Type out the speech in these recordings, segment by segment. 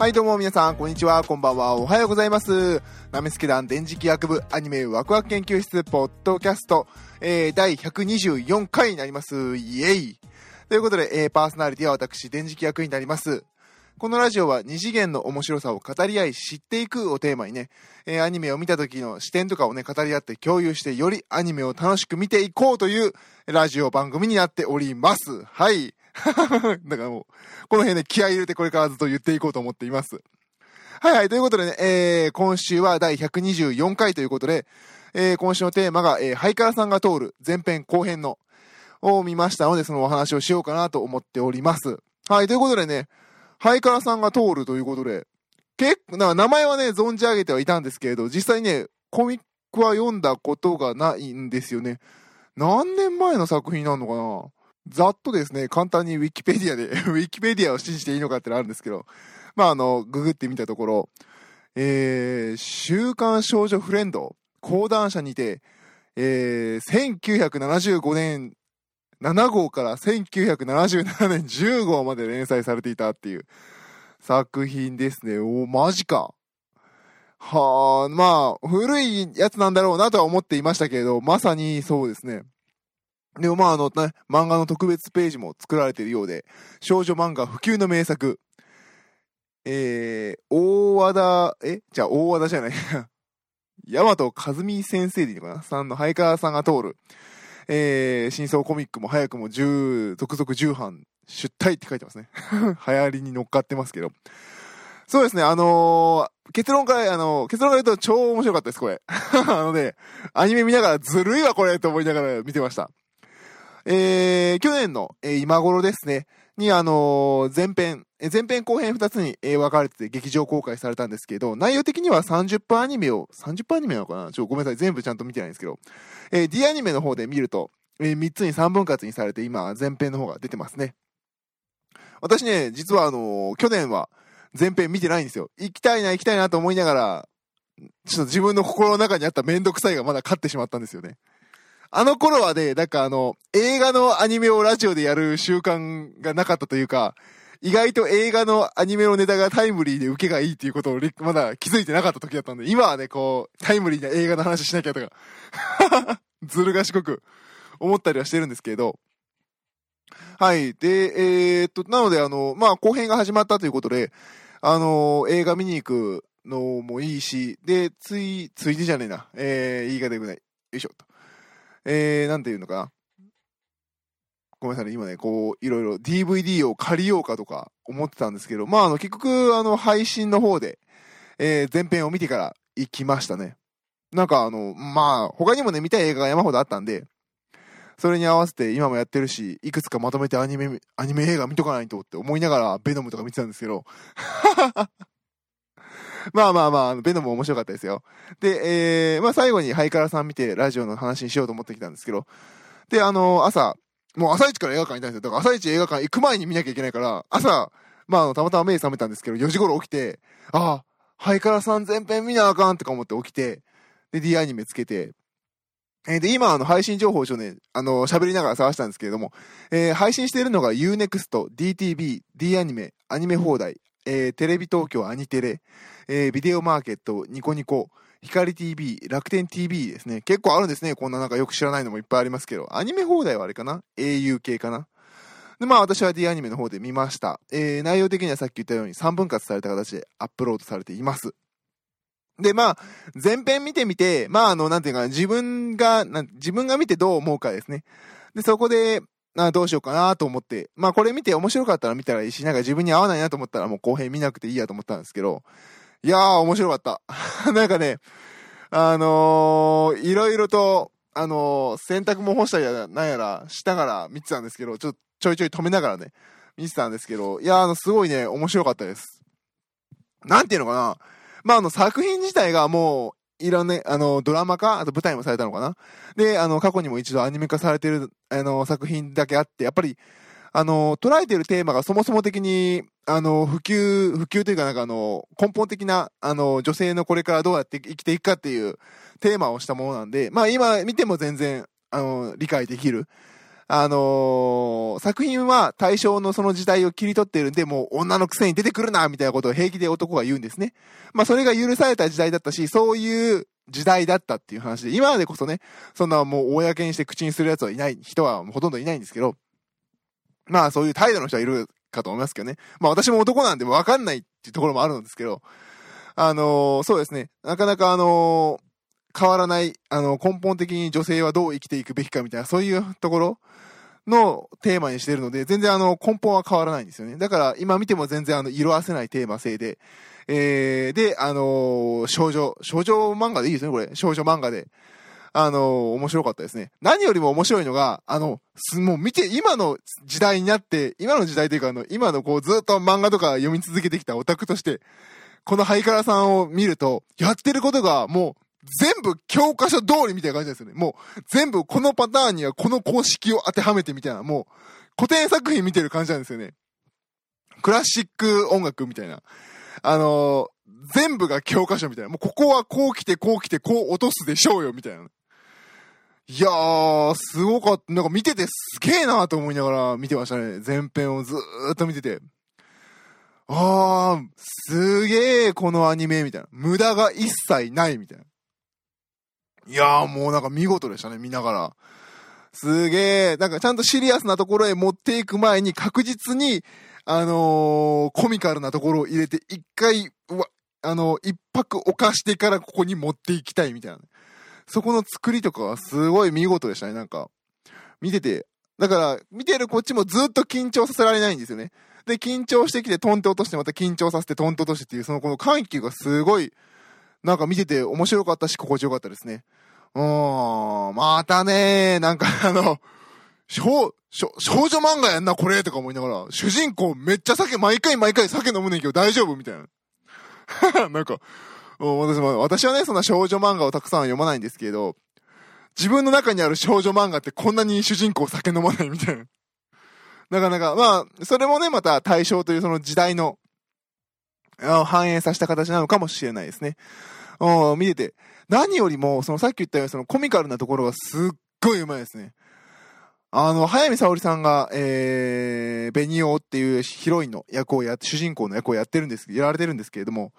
はい、どうも皆さん、こんにちは、こんばんは、おはようございます。ナメスケ団電磁気学部アニメワクワク研究室ポッドキャスト、えー、第124回になります。イエイということで、えー、パーソナリティは私、電磁気学になります。このラジオは二次元の面白さを語り合い知っていくをテーマにね、えー、アニメを見た時の視点とかをね、語り合って共有して、よりアニメを楽しく見ていこうというラジオ番組になっております。はい。だからもう、この辺で気合入れてこれからずっと言っていこうと思っています。はいはい。ということでね、えー、今週は第124回ということで、えー、今週のテーマが、えー、ハイカラさんが通る前編後編の、を見ましたので、そのお話をしようかなと思っております。はい。ということでね、ハイカラさんが通るということで、結構、な名前はね、存じ上げてはいたんですけれど、実際ね、コミックは読んだことがないんですよね。何年前の作品なのかな？ざっとですね、簡単にウィキペディアで、ウィキペディアを信じていいのかってのあるんですけど、まああの、ググってみたところ、えー、週刊少女フレンド、講談社にて、えー、1975年7号から1977年10号まで連載されていたっていう作品ですね。おマジか。はあ、まあ、古いやつなんだろうなとは思っていましたけれど、まさにそうですね。でもまああのね、漫画の特別ページも作られているようで、少女漫画普及の名作、えー、大和田、え？じゃあ大和田じゃない。大和和美先生でいいのかな？さんのハイカーさんが通る、えー、真相コミックも早くも10、続々10版出題って書いてますね。流行りに乗っかってますけど。そうですね、あのー、結論から、あのー、結論から言うと超面白かったです、これ。あのね、アニメ見ながらずるいわ、これと思いながら見てました。えー、去年の、えー、今頃ですね、に、あのー、前編、前編後編2つに、えー、分かれてて劇場公開されたんですけど、内容的には30分アニメを、30分アニメなのかな？ちょ、ごめんなさい、全部ちゃんと見てないんですけど、えー、D アニメの方で見ると、えー、3つに3分割にされて、今、前編の方が出てますね。私ね、実はあのー、去年は前編見てないんですよ。行きたいな、行きたいなと思いながら、ちょっと自分の心の中にあっためんどくさいがまだ勝ってしまったんですよね。あの頃はね、なんかあの、映画のアニメをラジオでやる習慣がなかったというか、意外と映画のアニメのネタがタイムリーで受けがいいっていうことをまだ気づいてなかった時だったんで、今はね、こう、タイムリーな映画の話しなきゃとか、ずる賢く思ったりはしてるんですけど、はい。で、えー、っと、なのであの、まあ、後編が始まったということで、あの、映画見に行くのもいいし、で、つい、ついでじゃねえな、えー、言い方よくない。よいしょと。えー、なんていうのかな？ごめんなさいね、今ね、こう、いろいろ DVD を借りようかとか思ってたんですけど、まあ、あの、結局、あの、配信の方で、えー、前編を見てから行きましたね。なんか、あの、まあ、他にもね、見たい映画が山ほどあったんで、それに合わせて今もやってるし、いくつかまとめてアニメ、アニメ映画見とかないとって思いながら、ベノムとか見てたんですけど、まあまあまあ、ベノム面白かったですよ。で、えー、まあ最後にハイカラさん見てラジオの話にしようと思ってきたんですけど、で、あの、朝、もう朝一から映画館行ったんですよ。だから朝一映画館行く前に見なきゃいけないから、朝、まああ、たまたま目覚めたんですけど、4時頃起きて、ああ、ハイカラさん全編見なあかんとか思って起きて、で、D アニメつけて、えー、で、今、あの、配信情報をね、あの、喋りながら探したんですけれども、えー、配信しているのが Unext、DTV、D アニメ、アニメ放題、えー、テレビ東京アニテレ、えー、ビデオマーケット、ニコニコ、光 TV、楽天 TV ですね。結構あるんですね。こんななんかよく知らないのもいっぱいありますけど。アニメ放題はあれかな ?au 系かな？で、まあ私は D アニメの方で見ました。えー、内容的にはさっき言ったように3分割された形でアップロードされています。で、まあ、前編見てみて、まああの、なんていうか、自分が、自分が見てどう思うかですね。で、そこで、あどうしようかなと思って、まあこれ見て面白かったら見たらいいし、なんか自分に合わないなと思ったらもう後編見なくていいやと思ったんですけど、いやー面白かった。なんかね、あのー、いろいろと、あのー、洗濯も干したりやなんやらしながら見てたんですけど、ちょっとちょいちょい止めながらね、見てたんですけど、いやーあの、すごいね、面白かったです。なんていうのかなまああの、作品自体がもう、いろんな、あの、ドラマ化、あと舞台もされたのかな？で、あの、過去にも一度アニメ化されてる、あの、作品だけあって、やっぱり、あの、捉えてるテーマがそもそも的に、あの、普及、普及というかなんかあの、根本的な、あの、女性のこれからどうやって生きていくかっていうテーマをしたものなんで、まあ今見ても全然、あの、理解できる、あのー作品は対象のその時代を切り取っているんで、もう女のくせに出てくるなみたいなことを平気で男が言うんですね。まあそれが許された時代だったし、そういう時代だったっていう話で、今までこそね、そんなもう公にして口にする奴はいない、人はほとんどいないんですけど、まあそういう態度の人はいるかと思いますけどね。まあ私も男なんでわかんないっていうところもあるんですけど、あのーそうですね、なかなかあのー変わらない、あの、根本的に女性はどう生きていくべきかみたいな、そういうところのテーマにしてるので、全然あの、根本は変わらないんですよね。だから今見ても全然あの、色褪せないテーマ性で、えー、で、あのー少女、少女漫画でいいですね、これ。少女漫画で。あのー面白かったですね。何よりも面白いのが、あの、もう見て、今の時代になって、今の時代というか、あの、今のこう、ずっと漫画とか読み続けてきたオタクとして、このハイカラさんを見ると、やってることがもう、全部教科書通りみたいな感じですよね。もう、全部このパターンにはこの公式を当てはめてみたいな、もう、古典作品見てる感じなんですよね。クラシック音楽みたいな。あのー全部が教科書みたいな。もうここはこう来てこう来てこう落とすでしょうよ、みたいな。いやー、すごかった。なんか見ててすげえなーと思いながら見てましたね。前編をずーっと見てて。あー、すげえこのアニメ、みたいな。無駄が一切ない、みたいな。いやー、もうなんか見事でしたね、見ながら。すげえ、なんかちゃんとシリアスなところへ持っていく前に確実に、あのーコミカルなところを入れて、一回、わ、あの一泊置かしてからここに持っていきたいみたいな。そこの作りとかはすごい見事でしたね、なんか。見てて。だから、見てるこっちもずっと緊張させられないんですよね。で、緊張してきてトンって落としてまた緊張させてトンって落としてっていう、そのこの緩急がすごい、なんか見てて面白かったし心地よかったですね。うーん、またねなんかあの、少、少女漫画やんな、これとか思いながら、主人公めっちゃ酒、毎回毎回酒飲むねんけど大丈夫みたいな。なんか、私も、私はね、そんな少女漫画をたくさん読まないんですけど、自分の中にある少女漫画ってこんなに主人公酒飲まないみたいな。なかなか、まあ、それもね、また対象というその時代の、反映させた形なのかもしれないですね。うん、見てて。何よりも、そのさっき言ったようにそのコミカルなところがすっごいうまいですね。あの、早見沙織さんが、えー、ベニオっていうヒロインの役をや、主人公の役をやってるんです、やられてるんですけれども、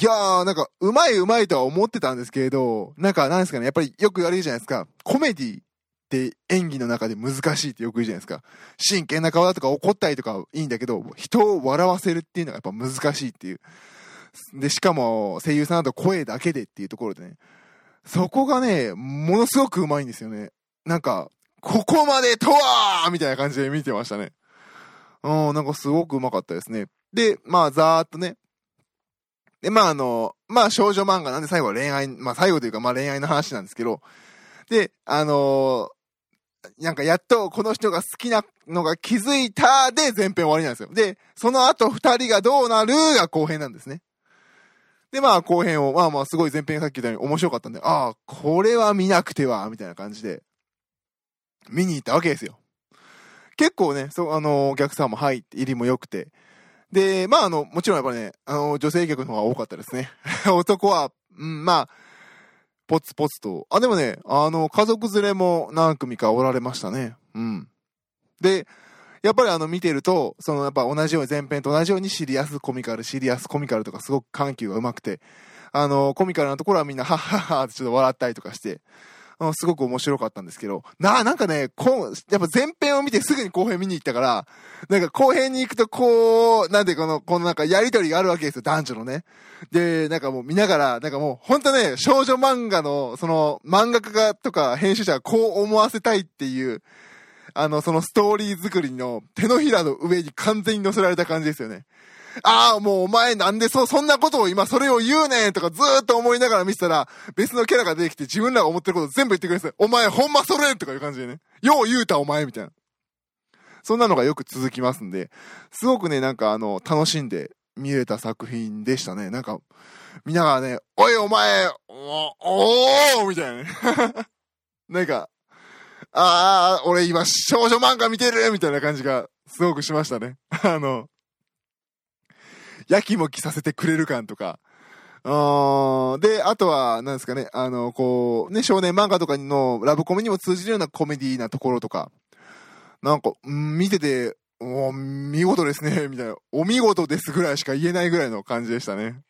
いやー、なんか、うまいうまいとは思ってたんですけれど、なんか、なんですかね、やっぱりよく言われるじゃないですか。コメディって演技の中で難しいってよく言うじゃないですか。真剣な顔だとか怒ったりとかいいんだけど、人を笑わせるっていうのがやっぱ難しいっていう。で、しかも声優さんだと声だけでっていうところでね、そこがね、ものすごくうまいんですよね。なんか、ここまでとはみたいな感じで見てましたね。うん、なんかすごくうまかったですね。で、まあ、ざーっとね。で、まあ、あの、まあ、少女漫画なんで最後は恋愛、まあ、最後というか、まあ、恋愛の話なんですけど、で、あのなんかやっとこの人が好きなのが気づいたで前編終わりなんですよ。で、その後二人がどうなるが後編なんですね。で、まあ後編を、まあまあすごい前編さっき言ったように面白かったんで、ああ、これは見なくては、みたいな感じで、見に行ったわけですよ。結構ね、そう、あの、お客さんも入って、入りも良くて。で、まああの、もちろんやっぱね、あの、女性客の方が多かったですね。男は、うん、まあ、ポツポツと。あ、でもね、あの、家族連れも何組かおられましたね。うん。で、やっぱりあの見てると、そのやっぱ同じように前編と同じようにシリアスコミカル、シリアスコミカルとかすごく緩急がうまくて、あの、コミカルなところはみんなはっはっはってちょっと笑ったりとかして、すごく面白かったんですけど、な、なんかね、こう、やっぱ前編を見てすぐに後編見に行ったから、なんか後編に行くとこう、なんでこの、このなんかやりとりがあるわけですよ、男女のね。で、なんかもう見ながら、なんかもうほんとね、少女漫画の、その漫画家とか編集者がこう思わせたいっていう、あの、そのストーリー作りの手のひらの上に完全に乗せられた感じですよね。ああ、もうお前なんでそ、そんなことを今それを言うねんとかずーっと思いながら見てたら、別のキャラが出てきて自分らが思ってること全部言ってくれるんですよ。お前ほんまそれとかいう感じでね。よう言うたお前みたいな。そんなのがよく続きますんで、すごくね、なんかあの、楽しんで見れた作品でしたね。なんか、見ながらね、おいお前、おおーみたいなね。なんか、ああ、俺今少女漫画見てるみたいな感じがすごくしましたね。あの、やきもきさせてくれる感とか。あーで、あとは、なんですかね、あの、こう、ね、少年漫画とかのラブコメにも通じるようなコメディなところとか。なんか、ん見てて、お見事ですね、みたいな。お見事ですぐらいしか言えないぐらいの感じでしたね。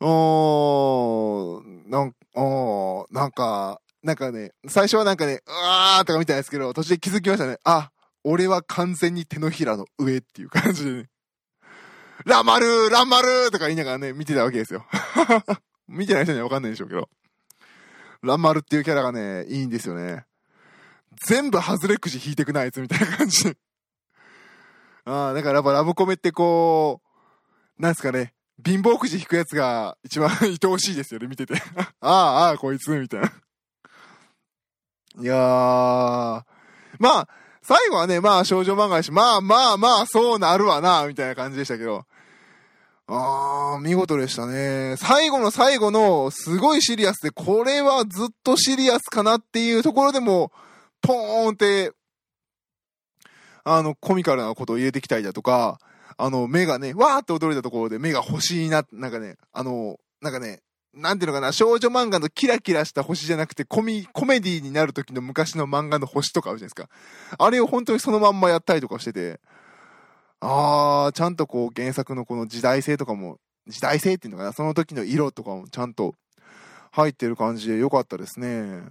お ー、なんおーなんか、なんかね、最初はなんかね、うわーとか見たんですけど、途中で気づきましたね。あ、俺は完全に手のひらの上っていう感じでね。ラマルーラマルーとか言いながらね、見てたわけですよ。見てない人にはわかんないでしょうけど。ラマルっていうキャラがね、いいんですよね。全部外れくじ引いてくな、あいつみたいな感じ。ああ、だからやっぱラブコメってこう、なんすかね、貧乏くじ引くやつが一番愛おしいですよね、見てて。ああ、ああ、こいつ、みたいな。いやー、まあ、最後はね、まあ少女漫画だし、まあまあまあ、そうなるわな、みたいな感じでしたけど。あー、見事でしたね。最後の最後の、すごいシリアスで、これはずっとシリアスかなっていうところでも、ポーンって、あの、コミカルなことを入れてきたりだとか、あの、目がね、わーって驚いたところで目が星にな、なんかね、あの、なんかね、なんていうのかな、少女漫画のキラキラした星じゃなくて、コミ、コメディになる時の昔の漫画の星とかあるじゃないですか。あれを本当にそのまんまやったりとかしてて、あー、ちゃんとこう原作のこの時代性とかも、時代性っていうのかな、その時の色とかもちゃんと入ってる感じで良かったですね。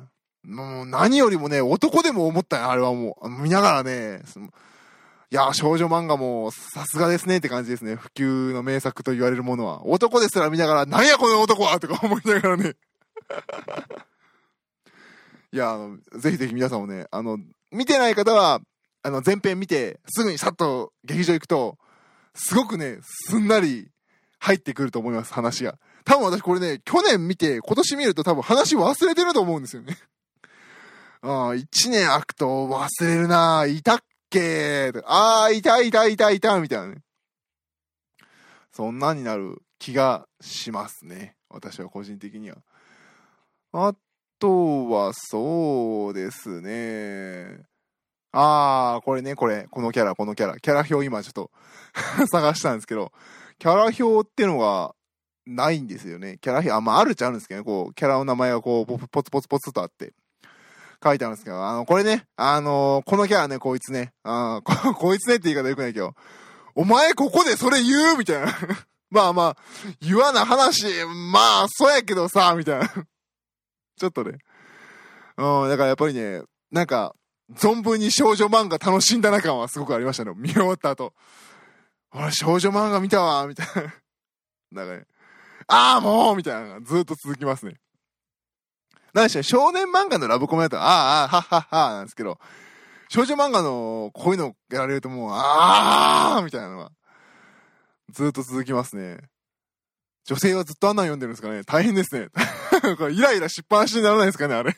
もう何よりもね、男でも思ったよ、あれはもう。見ながらね、いや、少女漫画もさすがですねって感じですね。普及の名作と言われるものは。男ですら見ながら、なんやこの男はとか思いながらね。いや、あの、ぜひぜひ皆さんもね、あの、見てない方は、あの、前編見て、すぐにさっと劇場行くと、すごくね、すんなり入ってくると思います、話が。多分私これね、去年見て、今年見ると多分話忘れてると思うんですよね。ああ、一年空くと忘れるなぁ、いたっけああ、いたいたいたいたみたいなね。そんなになる気がしますね。私は個人的には。あとは、そうですね。あー、これね、これ、このキャラ、このキャラ。キャラ表今ちょっと 探したんですけど、キャラ表ってのがないんですよね。キャラ表、あ、まあ、あるっちゃあるんですけどね、こう、キャラの名前がこう、ポツポツポツとあって、書いてあるんですけど、あの、これね、あのー、このキャラね、こいつね、あこ、こいつねって言い方よくないけど、お前ここでそれ言うみたいな。まあまあ、言わな話、まあ、そうやけどさ、みたいな。ちょっとね。うん、だからやっぱりね、なんか、存分に少女漫画楽しんだな感はすごくありましたね。見終わった後。俺少女漫画見たわ、みたいな。なんかね、ああ、もうみたいなのがずっと続きますね。何でしろ少年漫画のラブコメだと、ああ、ああ、はっはっは、なんですけど、少女漫画のこういうのやられるともう、ああみたいなのが、ずっと続きますね。女性はずっとあんなん読んでるんですかね大変ですね。これイライラしっぱなしにならないですかねあれ。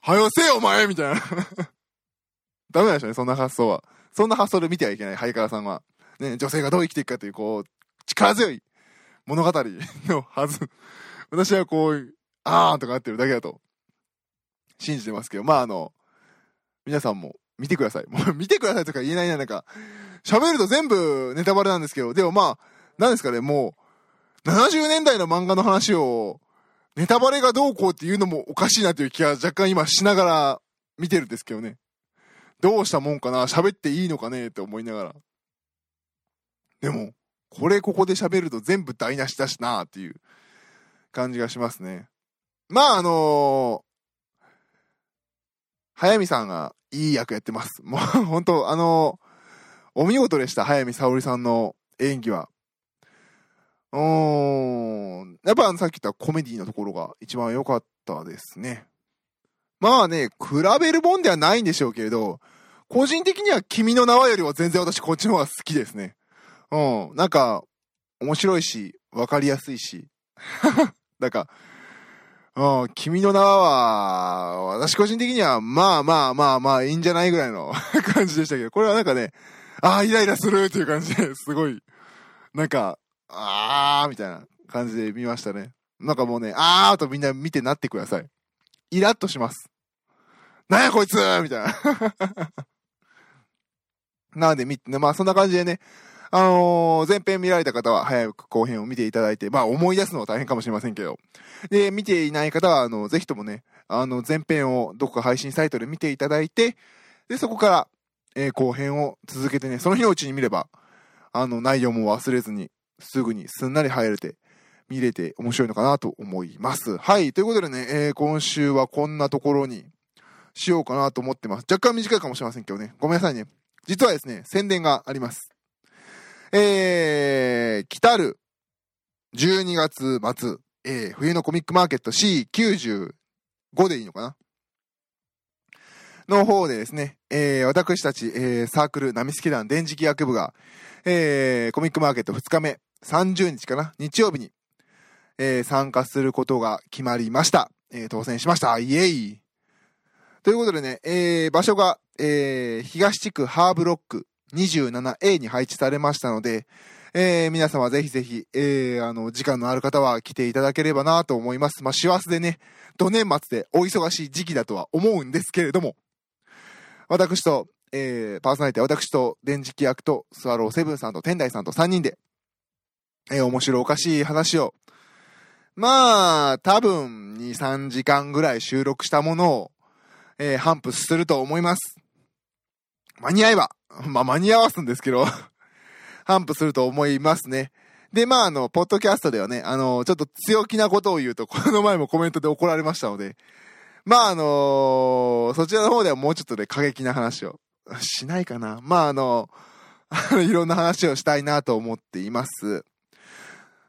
はよせよお前みたいな。ダメなんでしょうね、そんな発想は。そんな発想で見てはいけない、ハイカラさんは。ね、女性がどう生きていくかという、こう、力強い物語 のはず。私はこう、あーとかなってるだけだと、信じてますけど、まああの、皆さんも見てください。もう見てくださいとか言えないな、なんか、喋ると全部ネタバレなんですけど、でもまあ、なんですかね、もう、70年代の漫画の話を、ネタバレがどうこうっていうのもおかしいなという気が若干今しながら見てるんですけどね。どうしたもんかな？喋っていいのかね？って思いながら。でも、これここで喋ると全部台無しだしなっていう感じがしますね。まああのー、早見さんがいい役やってます。もう本当あのー、お見事でした、早見沙織さんの演技は。うーん。やっぱさっき言ったコメディのところが一番良かったですね。まあね、比べるもんではないんでしょうけれど、個人的には君の名はよりは全然私こっちの方が好きですね。うん。なんか、面白いし、わかりやすいし。なんか、うん、君の名は、私個人的には、まあまあまあまあいいんじゃないぐらいの 感じでしたけど、これはなんかね、ああ、イライラするっていう感じですごい、なんか、あーみたいな感じで見ましたね。なんかもうね、あーとみんな見てなってください。イラッとします。なんやこいつみたいな。なので、み、まあそんな感じでね、あのー前編見られた方は早く後編を見ていただいて、まあ思い出すのは大変かもしれませんけど。で、見ていない方は、あの、ぜひともね、あの、前編をどこか配信サイトで見ていただいて、で、そこから、えー後編を続けてね、その日のうちに見れば、あの、内容も忘れずに、すぐにすんなり入れて、見れて面白いのかなと思います。はい。ということでね、えー今週はこんなところにしようかなと思ってます。若干短いかもしれませんけどね。ごめんなさいね。実はですね、宣伝があります。えー、来たる12月末、えー、冬のコミックマーケット C95 でいいのかな？の方でですね、えー、私たち、えー、サークル、ナミスケ団電磁気学部が、えー、コミックマーケット2日目、30日かな？日曜日に、えー、参加することが決まりました。えー、当選しました。イエイということでね、えー、場所が、えー、東地区ハーブロック 27A に配置されましたので、えー、皆様ぜひぜひ、えー、あの、時間のある方は来ていただければなと思います。まあ、師走でね、土年末でお忙しい時期だとは思うんですけれども、私と、えー、パーソナリティ私と電磁気役とスワローセブンさんと天台さんと3人で、えー、面白おかしい話を、まあ、多分2、3時間ぐらい収録したものを、えー、反布すると思います。間に合えば、まあ間に合わすんですけど、反布すると思いますね。で、まああの、ポッドキャストではね、あの、ちょっと強気なことを言うと、この前もコメントで怒られましたので、まああのそちらの方ではもうちょっとで過激な話をしないかな。まああの、いろんな話をしたいなと思っています。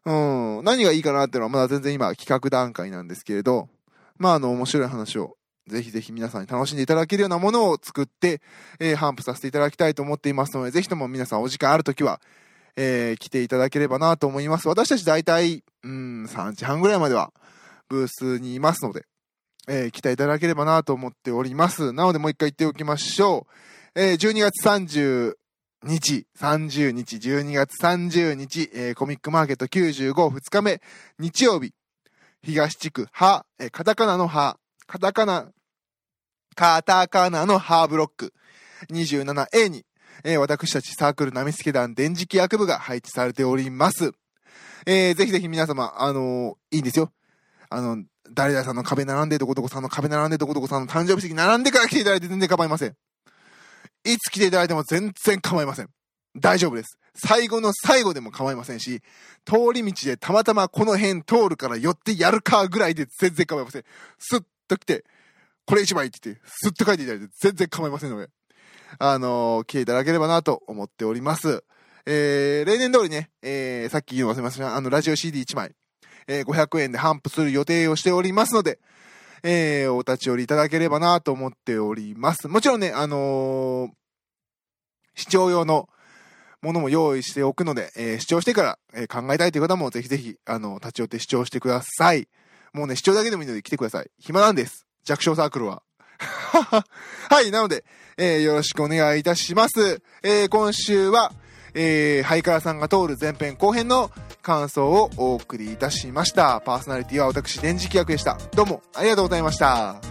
うん、何がいいかなっていうのはまだ全然今企画段階なんですけれど、まああの、面白い話をぜひぜひ皆さんに楽しんでいただけるようなものを作って、えー、頒布させていただきたいと思っていますので、ぜひとも皆さんお時間あるときは、えー来ていただければなと思います。私たち大体、うん、3時半ぐらいまではブースにいますので、えー来ていただければなと思っております。なのでもう一回言っておきましょう。えー12月30日、30日、12月30日、えーコミックマーケット95、2日目、日曜日、東地区、は、えーカタカナのは、カタカナ、カタカナのハーブロック 27A に、えー私たちサークルナミスケ団電磁気学部が配置されております。えーぜひぜひ皆様、あのーいいんですよ。あの、誰々さんの壁並んで、どこどこさんの壁並んで、どこどこさんの誕生日席並んでから来ていただいて全然構いません。いつ来ていただいても全然構いません。大丈夫です。最後の最後でも構いませんし、通り道でたまたまこの辺通るから寄ってやるかぐらいで全然構いません。スッと来て、これ一枚って言って、スッと書いていただいて全然構いませんので、あのー来ていただければなと思っております。えー、例年通りね、えー、さっき言うの忘れましたあの、ラジオ CD1 枚、えー、500円で頒布する予定をしておりますので、えー、お立ち寄りいただければなと思っております。もちろんね、あのー視聴用のものも用意しておくので、えー視聴してから、え考えたいという方もぜひぜひ、あの、立ち寄って視聴してください。もうね、視聴だけでもいいので来てください。暇なんです。弱小サークルは。はい、なので、えーよろしくお願いいたします。えー今週は、えーハイカラさんが通る前編後編の感想をお送りいたしました。パーソナリティは私、電磁気役でした。どうもありがとうございました。